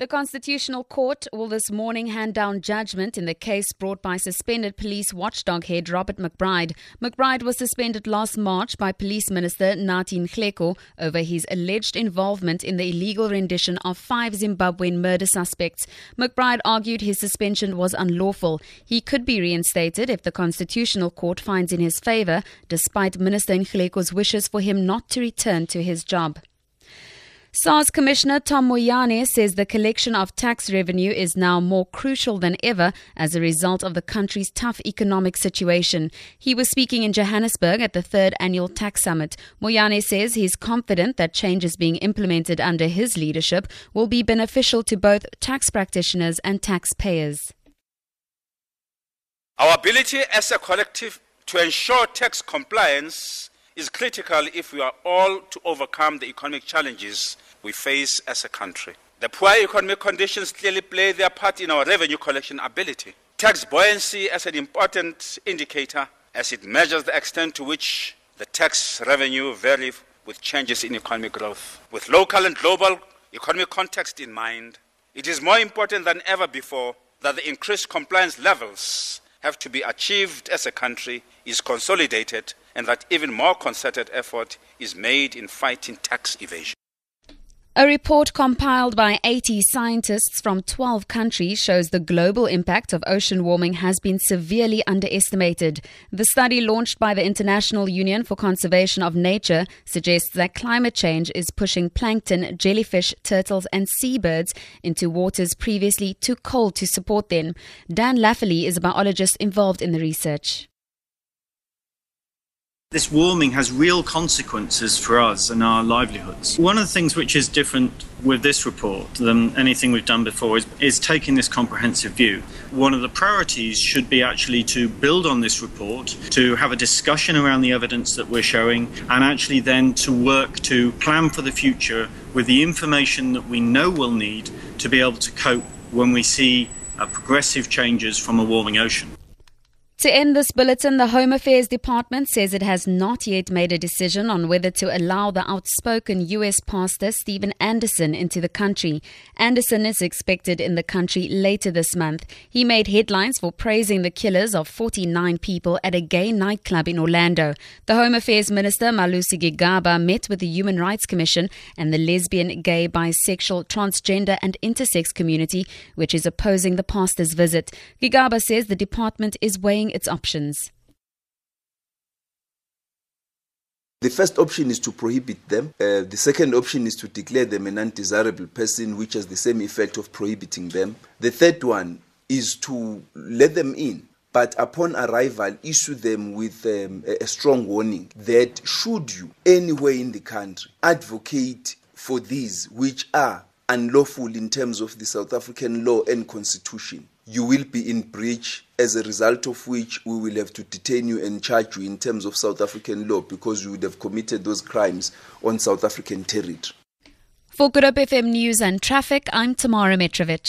The Constitutional Court will this morning hand down judgment in the case brought by suspended police watchdog head Robert McBride. McBride was suspended last March by Police Minister Nathi Nhleko over his alleged involvement in the illegal rendition of five Zimbabwean murder suspects. McBride argued his suspension was unlawful. He could be reinstated if the Constitutional Court finds in his favor, despite Minister Nhleko's wishes for him not to return to his job. SARS Commissioner Tom Moyane says the collection of tax revenue is now more crucial than ever as a result of the country's tough economic situation. He was speaking in Johannesburg at the third annual tax summit. Moyane says he's confident that changes being implemented under his leadership will be beneficial to both tax practitioners and taxpayers. Our ability as a collective to ensure tax compliance is critical if we are all to overcome the economic challenges we face as a country. The poor economic conditions clearly play their part in our revenue collection ability. Tax buoyancy as an important indicator as it measures the extent to which the tax revenue vary with changes in economic growth. With local and global economic context in mind, it is more important than ever before that the increased compliance levels have to be achieved as a country is consolidated and that even more concerted effort is made in fighting tax evasion. A report compiled by 80 scientists from 12 countries shows the global impact of ocean warming has been severely underestimated. The study launched by the International Union for Conservation of Nature suggests that climate change is pushing plankton, jellyfish, turtles, and seabirds into waters previously too cold to support them. Dan Laffoley is a biologist involved in the research. This warming has real consequences for us and our livelihoods. One of the things which is different with this report than anything we've done before is, is, taking this comprehensive view. One of the priorities should be actually to build on this report, to have a discussion around the evidence that we're showing, and actually then to work to plan for the future with the information that we know we'll need to be able to cope when we see progressive changes from a warming ocean. To end this bulletin, the Home Affairs Department says it has not yet made a decision on whether to allow the outspoken U.S. pastor Steven Anderson into the country. Anderson is expected in the country later this month. He made headlines for praising the killers of 49 people at a gay nightclub in Orlando. The Home Affairs Minister Malusi Gigaba met with the Human Rights Commission and the lesbian, gay, bisexual, transgender, and intersex community, which is opposing the pastor's visit. Gigaba says the department is weighing its options. The first option is to prohibit them. Uh, the second option is to declare them an undesirable person, which has the same effect of prohibiting them. The third one is to let them in, but upon arrival, issue them with um, a strong warning that should you anywhere in the country advocate for these which are unlawful in terms of the South African law and constitution, you will be in breach, as a result of which we will have to detain you and charge you in terms of South African law because you would have committed those crimes on South African territory. For Good Hope FM News and Traffic, I'm Tamara Mitrovic.